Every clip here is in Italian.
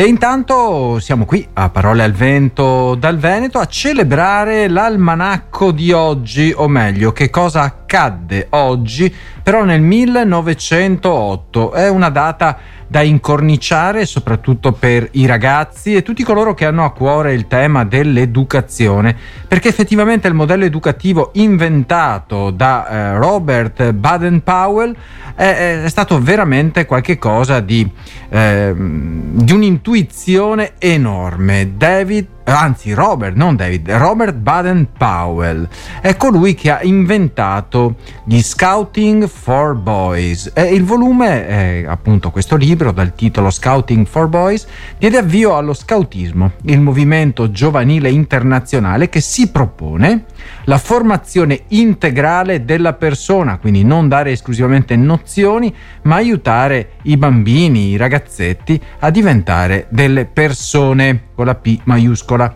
E intanto siamo qui a Parole al Vento dal Veneto a celebrare l'almanacco di oggi, o meglio, che cosa accadde oggi, però nel 1908. È una data da incorniciare soprattutto per i ragazzi e tutti coloro che hanno a cuore il tema dell'educazione, perché effettivamente il modello educativo inventato da eh, Robert Baden-Powell è, è, stato veramente qualcosa di, eh, di un'intuizione enorme. David anzi Robert, non David, Robert Baden-Powell. È colui che ha inventato gli Scouting for Boys. E il volume, è appunto questo libro dal titolo Scouting for Boys, diede avvio allo scoutismo, il movimento giovanile internazionale che si propone la formazione integrale della persona, quindi non dare esclusivamente nozioni, ma aiutare i bambini, i ragazzetti a diventare delle persone con la P maiuscola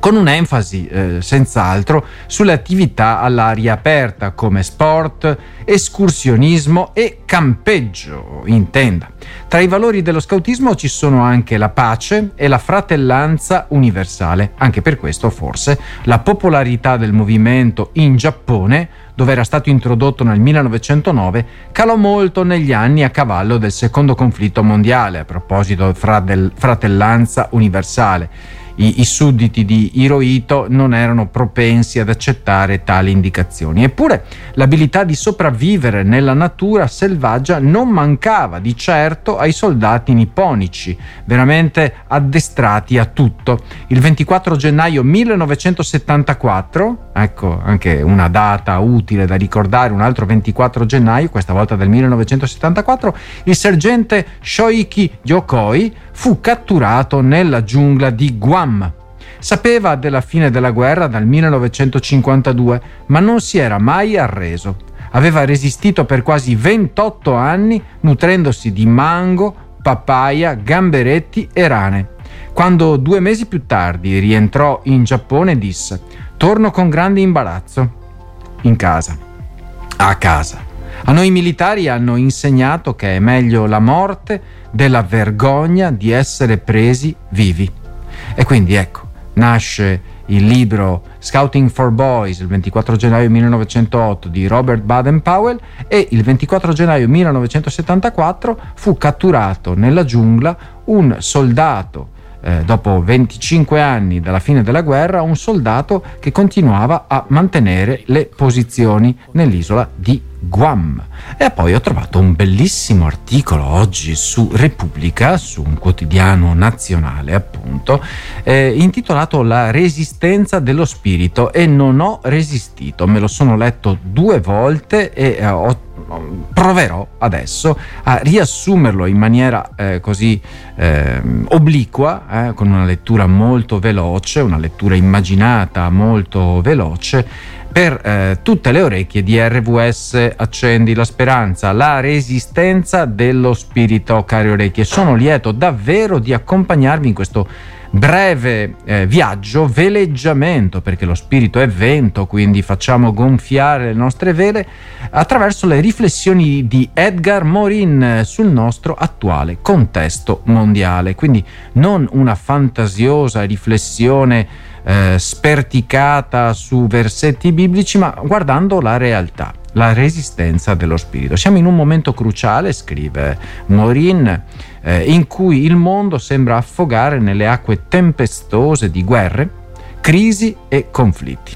con un'enfasi eh, senz'altro sulle attività all'aria aperta come sport, escursionismo e campeggio in tenda. Tra i valori dello scautismo ci sono anche la pace e la fratellanza universale, anche per questo forse la popolarità del movimento in Giappone dove era stato introdotto nel 1909, calò molto negli anni a cavallo del secondo conflitto mondiale, a proposito di fratellanza universale i, i sudditi di Hirohito non erano propensi ad accettare tali indicazioni. Eppure l'abilità di sopravvivere nella natura selvaggia non mancava di certo ai soldati nipponici, veramente addestrati a tutto. Il 24 gennaio 1974, ecco anche una data utile da ricordare, un altro 24 gennaio, questa volta del 1974, il sergente Shoiki Yokoi fu catturato nella giungla di Guam. Sapeva della fine della guerra dal 1952, ma non si era mai arreso. Aveva resistito per quasi 28 anni nutrendosi di mango, papaya, gamberetti e rane. Quando due mesi più tardi rientrò in Giappone disse Torno con grande imbarazzo. In casa. A casa. A noi militari hanno insegnato che è meglio la morte della vergogna di essere presi vivi. E quindi ecco, nasce il libro Scouting for Boys il 24 gennaio 1908 di Robert Baden-Powell e il 24 gennaio 1974 fu catturato nella giungla un soldato eh, dopo 25 anni dalla fine della guerra, un soldato che continuava a mantenere le posizioni nell'isola di Guam. E poi ho trovato un bellissimo articolo oggi su Repubblica, su un quotidiano nazionale appunto, eh, intitolato La resistenza dello spirito e non ho resistito, me lo sono letto due volte e eh, ho proverò adesso a riassumerlo in maniera eh, così eh, obliqua, eh, con una lettura molto veloce, una lettura immaginata molto veloce, per eh, tutte le orecchie di RVS Accendi la Speranza, la resistenza dello spirito, cari orecchie. Sono lieto davvero di accompagnarvi in questo breve eh, viaggio, veleggiamento, perché lo spirito è vento, quindi facciamo gonfiare le nostre vele, attraverso le riflessioni di Edgar Morin sul nostro attuale contesto mondiale. Quindi non una fantasiosa riflessione eh, sperticata su versetti biblici, ma guardando la realtà la resistenza dello spirito. Siamo in un momento cruciale, scrive Morin, eh, in cui il mondo sembra affogare nelle acque tempestose di guerre, crisi e conflitti.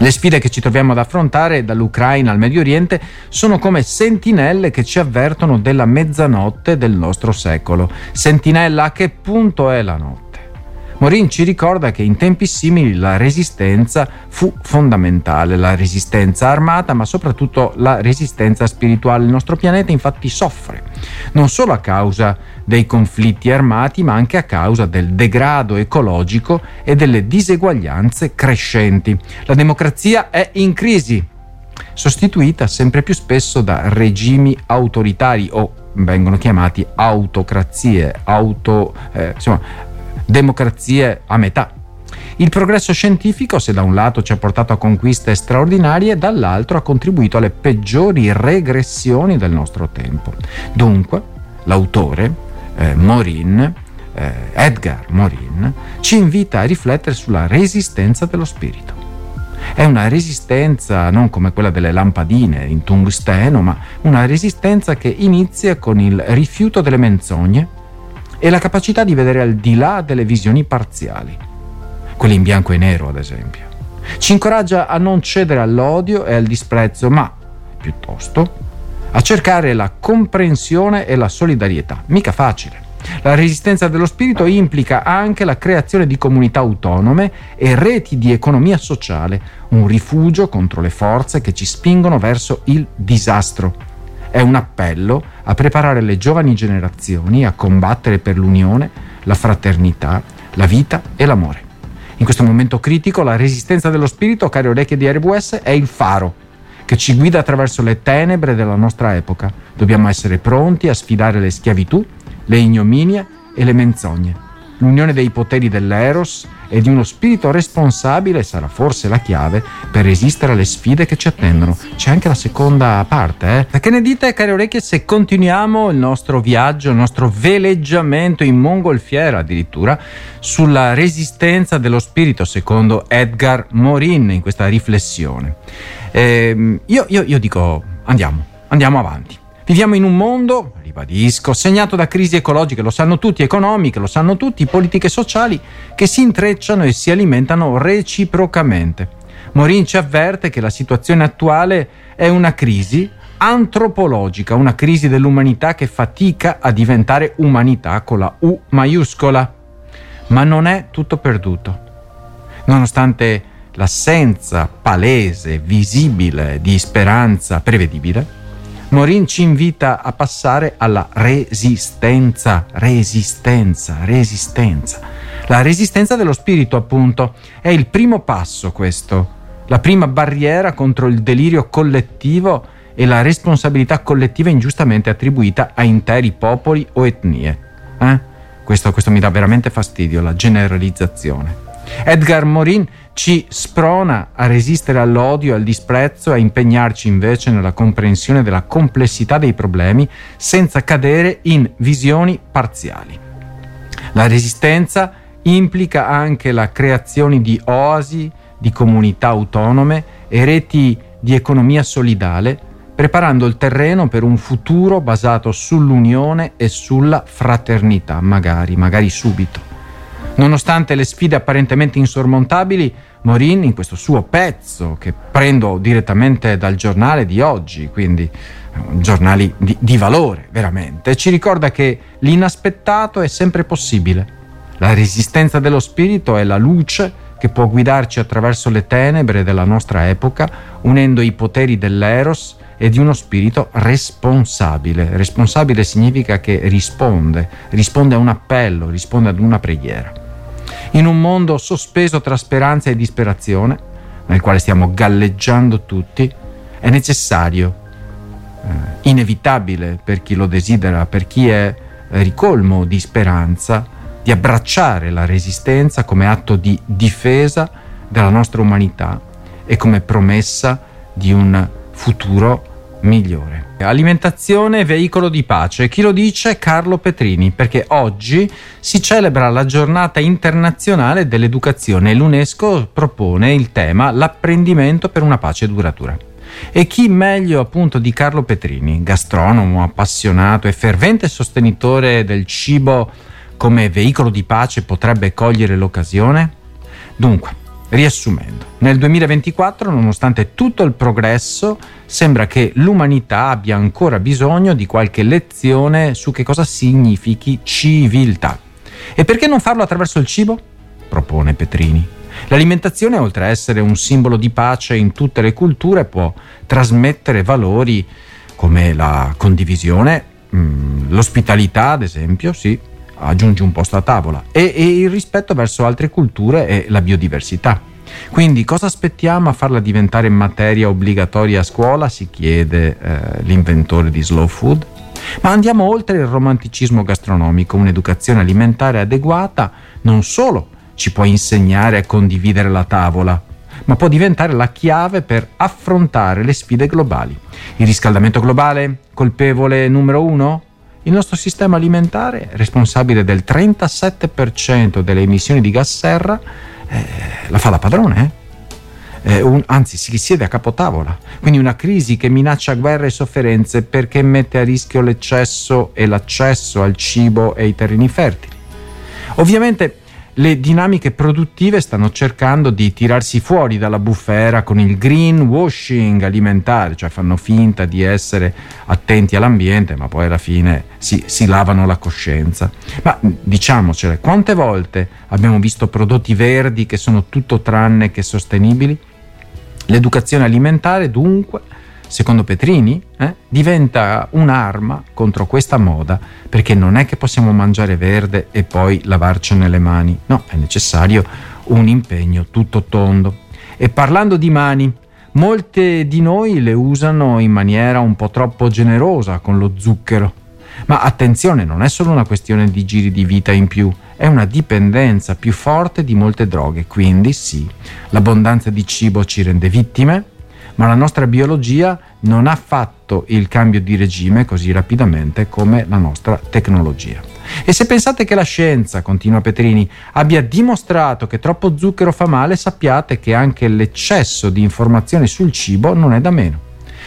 Le sfide che ci troviamo ad affrontare dall'Ucraina al Medio Oriente sono come sentinelle che ci avvertono della mezzanotte del nostro secolo. Sentinella, a che punto è la notte? Morin ci ricorda che in tempi simili la resistenza fu fondamentale, la resistenza armata, ma soprattutto la resistenza spirituale. Il nostro pianeta infatti soffre, non solo a causa dei conflitti armati, ma anche a causa del degrado ecologico e delle diseguaglianze crescenti. La democrazia è in crisi, sostituita sempre più spesso da regimi autoritari o vengono chiamati autocrazie, auto, eh, insomma, democrazie a metà. Il progresso scientifico, se da un lato ci ha portato a conquiste straordinarie, dall'altro ha contribuito alle peggiori regressioni del nostro tempo. Dunque, l'autore, eh, Morin, eh, Edgar Morin, ci invita a riflettere sulla resistenza dello spirito. È una resistenza non come quella delle lampadine in tungsteno, ma una resistenza che inizia con il rifiuto delle menzogne e la capacità di vedere al di là delle visioni parziali, quelle in bianco e nero ad esempio. Ci incoraggia a non cedere all'odio e al disprezzo, ma piuttosto a cercare la comprensione e la solidarietà. Mica facile. La resistenza dello spirito implica anche la creazione di comunità autonome e reti di economia sociale, un rifugio contro le forze che ci spingono verso il disastro. È un appello a preparare le giovani generazioni a combattere per l'unione, la fraternità, la vita e l'amore. In questo momento critico la resistenza dello spirito, cari orecchie di RWS, è il faro che ci guida attraverso le tenebre della nostra epoca. Dobbiamo essere pronti a sfidare le schiavitù, le ignominie e le menzogne. L'unione dei poteri dell'Eros e di uno spirito responsabile sarà forse la chiave per resistere alle sfide che ci attendono. C'è anche la seconda parte, eh? Che ne dite, cari orecchie, se continuiamo il nostro viaggio, il nostro veleggiamento in mongolfiera addirittura, sulla resistenza dello spirito, secondo Edgar Morin, in questa riflessione? Eh, io, io, io dico, andiamo, andiamo avanti. Viviamo in un mondo, ribadisco, segnato da crisi ecologiche, lo sanno tutti, economiche, lo sanno tutti, politiche sociali, che si intrecciano e si alimentano reciprocamente. Morin ci avverte che la situazione attuale è una crisi antropologica, una crisi dell'umanità che fatica a diventare umanità con la U maiuscola. Ma non è tutto perduto. Nonostante l'assenza palese, visibile di speranza prevedibile, Morin ci invita a passare alla resistenza, resistenza, resistenza. La resistenza dello spirito, appunto, è il primo passo questo, la prima barriera contro il delirio collettivo e la responsabilità collettiva ingiustamente attribuita a interi popoli o etnie. Eh? Questo, questo mi dà veramente fastidio, la generalizzazione. Edgar Morin ci sprona a resistere all'odio e al disprezzo e a impegnarci invece nella comprensione della complessità dei problemi senza cadere in visioni parziali. La resistenza implica anche la creazione di oasi, di comunità autonome e reti di economia solidale, preparando il terreno per un futuro basato sull'unione e sulla fraternità, magari, magari subito. Nonostante le sfide apparentemente insormontabili, Morin in questo suo pezzo che prendo direttamente dal giornale di oggi, quindi eh, giornali di, di valore veramente, ci ricorda che l'inaspettato è sempre possibile. La resistenza dello spirito è la luce che può guidarci attraverso le tenebre della nostra epoca, unendo i poteri dell'eros e di uno spirito responsabile. Responsabile significa che risponde, risponde a un appello, risponde ad una preghiera in un mondo sospeso tra speranza e disperazione, nel quale stiamo galleggiando tutti, è necessario, eh, inevitabile per chi lo desidera, per chi è ricolmo di speranza, di abbracciare la resistenza come atto di difesa della nostra umanità e come promessa di un futuro migliore. Alimentazione veicolo di pace. Chi lo dice? Carlo Petrini, perché oggi si celebra la giornata internazionale dell'educazione e l'UNESCO propone il tema l'apprendimento per una pace duratura. E chi meglio appunto di Carlo Petrini, gastronomo, appassionato e fervente sostenitore del cibo come veicolo di pace potrebbe cogliere l'occasione? Dunque, Riassumendo, nel 2024, nonostante tutto il progresso, sembra che l'umanità abbia ancora bisogno di qualche lezione su che cosa significhi civiltà. E perché non farlo attraverso il cibo? propone Petrini. L'alimentazione, oltre a essere un simbolo di pace in tutte le culture, può trasmettere valori come la condivisione, mm, l'ospitalità, ad esempio, sì, aggiungi un posto a tavola e, e il rispetto verso altre culture e la biodiversità. Quindi cosa aspettiamo a farla diventare materia obbligatoria a scuola? Si chiede eh, l'inventore di Slow Food. Ma andiamo oltre il romanticismo gastronomico, un'educazione alimentare adeguata non solo ci può insegnare a condividere la tavola, ma può diventare la chiave per affrontare le sfide globali. Il riscaldamento globale, colpevole numero uno? Il nostro sistema alimentare, responsabile del 37% delle emissioni di gas serra, eh, la fa da padrone. Eh? eh, un, anzi si risiede a capotavola. Quindi una crisi che minaccia guerre e sofferenze perché mette a rischio l'eccesso e l'accesso al cibo e ai terreni fertili. Ovviamente le dinamiche produttive stanno cercando di tirarsi fuori dalla bufera con il greenwashing alimentare, cioè fanno finta di essere attenti all'ambiente, ma poi alla fine si, si lavano la coscienza. Ma diciamocele, quante volte abbiamo visto prodotti verdi che sono tutto tranne che sostenibili? L'educazione alimentare dunque, secondo Petrini, eh, diventa un'arma contro questa moda perché non è che possiamo mangiare verde e poi lavarcene le mani, no, è necessario un impegno tutto tondo. E parlando di mani, molte di noi le usano in maniera un po' troppo generosa con lo zucchero. Ma attenzione, non è solo una questione di giri di vita in più, è una dipendenza più forte di molte droghe, quindi sì, l'abbondanza di cibo ci rende vittime, ma la nostra biologia non ha fatto il cambio di regime così rapidamente come la nostra tecnologia. E se pensate che la scienza, continua Petrini, abbia dimostrato che troppo zucchero fa male, sappiate che anche l'eccesso di informazioni sul cibo non è da meno.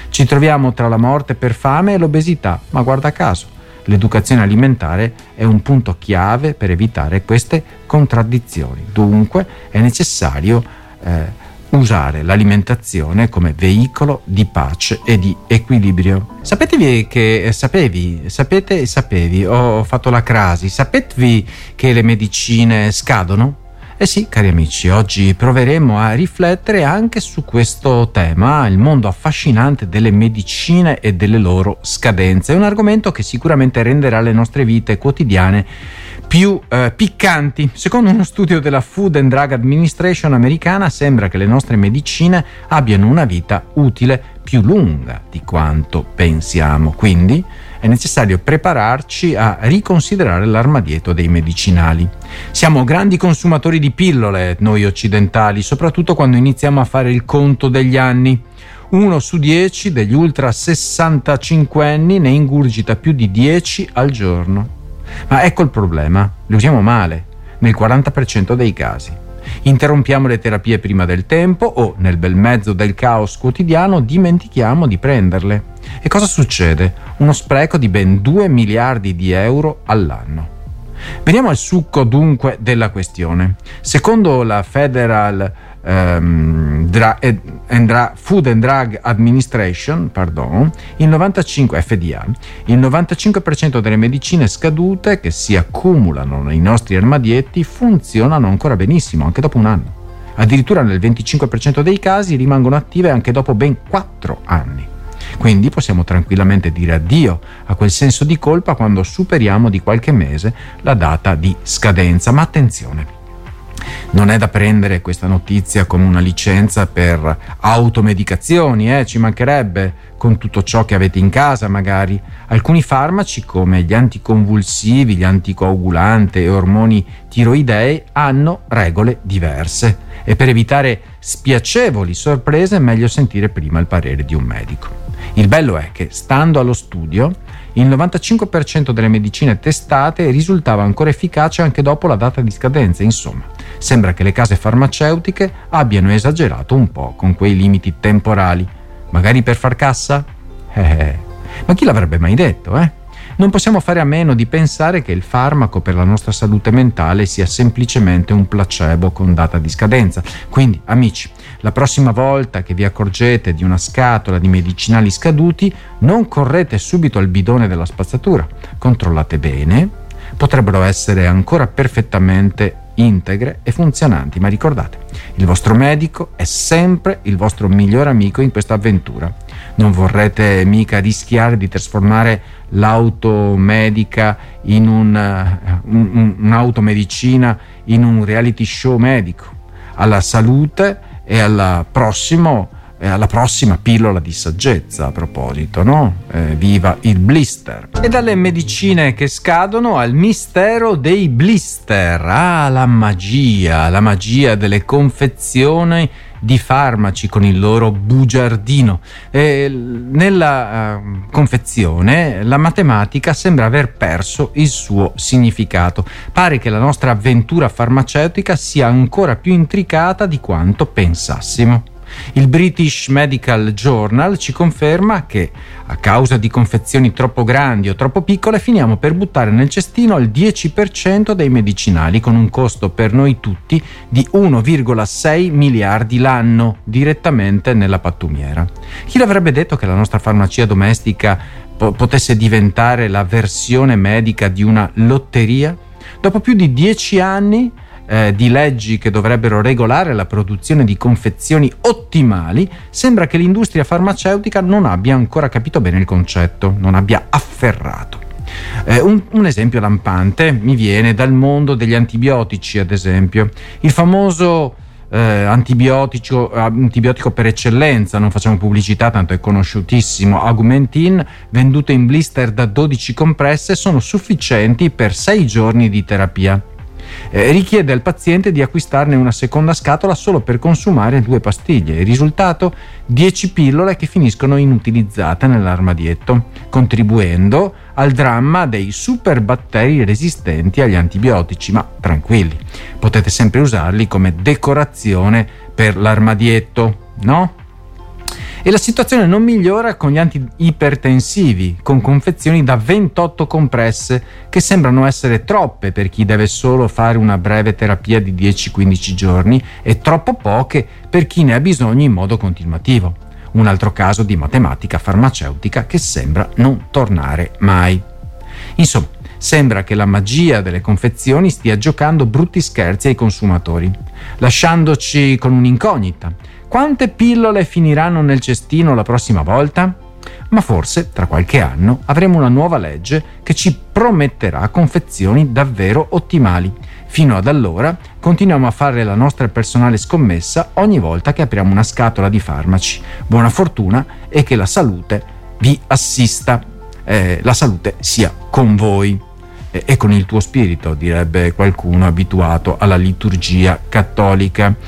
Ci troviamo tra la morte per fame e l'obesità, ma guarda caso, L'educazione alimentare è un punto chiave per evitare queste contraddizioni. Dunque è necessario eh, usare l'alimentazione come veicolo di pace e di equilibrio. Sapetevi che sapevi, sapete, sapevi, ho fatto la crasi, sapetevi che le medicine scadono? Eh sì, cari amici, oggi proveremo a riflettere anche su questo tema, il mondo affascinante delle medicine e delle loro scadenze. È un argomento che sicuramente renderà le nostre vite quotidiane più eh, piccanti. Secondo uno studio della Food and Drug Administration americana sembra che le nostre medicine abbiano una vita utile più lunga di quanto pensiamo. Quindi è necessario prepararci a riconsiderare l'armadietto dei medicinali. Siamo grandi consumatori di pillole, noi occidentali, soprattutto quando iniziamo a fare il conto degli anni. Uno su dieci degli ultra 65 anni ne ingurgita più di 10 al giorno. Ma ecco il problema, le usiamo male, nel 40% dei casi. Interrompiamo le terapie prima del tempo o, nel bel mezzo del caos quotidiano, dimentichiamo di prenderle. E cosa succede? Uno spreco di ben 2 miliardi di euro all'anno. Veniamo al succo dunque della questione. Secondo la Federal um, Dra- and Dra- Food and Drug Administration, pardon, il 95, FDA, il 95% delle medicine scadute che si accumulano nei nostri armadietti funzionano ancora benissimo, anche dopo un anno. Addirittura nel 25% dei casi rimangono attive anche dopo ben 4 anni. Quindi possiamo tranquillamente dire addio a quel senso di colpa quando superiamo di qualche mese la data di scadenza. Ma attenzione, non è da prendere questa notizia come una licenza per automedicazioni, eh? ci mancherebbe con tutto ciò che avete in casa magari. Alcuni farmaci come gli anticonvulsivi, gli anticoagulanti e ormoni tiroidei hanno regole diverse e per evitare spiacevoli sorprese è meglio sentire prima il parere di un medico. Il bello è che, stando allo studio, il 95% delle medicine testate risultava ancora efficace anche dopo la data di scadenza, insomma. Sembra che le case farmaceutiche abbiano esagerato un po' con quei limiti temporali. Magari per far cassa? Eh, eh. ma chi l'avrebbe mai detto, eh? Non possiamo fare a meno di pensare che il farmaco per la nostra salute mentale sia semplicemente un placebo con data di scadenza. Quindi, amici, la prossima volta che vi accorgete di una scatola di medicinali scaduti, non correte subito al bidone della spazzatura. Controllate bene, potrebbero essere ancora perfettamente integre e funzionanti, ma ricordate, il vostro medico è sempre il vostro migliore amico in questa avventura. Non vorrete mica rischiare di trasformare l'auto medica in un, un, un'automedicina in un reality show medico. Alla salute e al prossimo eh, alla prossima pillola di saggezza a proposito, no? Eh, viva il blister. E dalle medicine che scadono al mistero dei blister. Ah, la magia, la magia delle confezioni di farmaci con il loro bugiardino. E nella uh, confezione la matematica sembra aver perso il suo significato. Pare che la nostra avventura farmaceutica sia ancora più intricata di quanto pensassimo. Il British Medical Journal ci conferma che a causa di confezioni troppo grandi o troppo piccole finiamo per buttare nel cestino il 10% dei medicinali con un costo per noi tutti di 1,6 miliardi l'anno direttamente nella pattumiera. Chi l'avrebbe detto che la nostra farmacia domestica po- potesse diventare la versione medica di una lotteria? Dopo più di dieci anni eh, di leggi che dovrebbero regolare la produzione di confezioni ottimali, sembra che l'industria farmaceutica non abbia ancora capito bene il concetto, non abbia afferrato. Eh, un, un, esempio lampante mi viene dal mondo degli antibiotici, ad esempio. Il famoso eh, antibiotico, antibiotico, per eccellenza, non facciamo pubblicità, tanto è conosciutissimo, Augmentin, venduto in blister da 12 compresse, sono sufficienti per 6 giorni di terapia eh, richiede al paziente di acquistarne una seconda scatola solo per consumare due pastiglie. Il risultato? 10 pillole che finiscono inutilizzate nell'armadietto, contribuendo al dramma dei superbatteri resistenti agli antibiotici. Ma tranquilli, potete sempre usarli come decorazione per l'armadietto, no? E la situazione non migliora con gli antiipertensivi, con confezioni da 28 compresse, che sembrano essere troppe per chi deve solo fare una breve terapia di 10-15 giorni e troppo poche per chi ne ha bisogno in modo continuativo. Un altro caso di matematica farmaceutica che sembra non tornare mai. Insomma, sembra che la magia delle confezioni stia giocando brutti scherzi ai consumatori, lasciandoci con un'incognita quante pillole finiranno nel cestino la prossima volta? Ma forse tra qualche anno avremo una nuova legge che ci prometterà confezioni davvero ottimali. Fino ad allora continuiamo a fare la nostra personale scommessa ogni volta che apriamo una scatola di farmaci. Buona fortuna e che la salute vi assista. Eh, la salute sia con voi e con il tuo spirito, direbbe qualcuno abituato alla liturgia cattolica.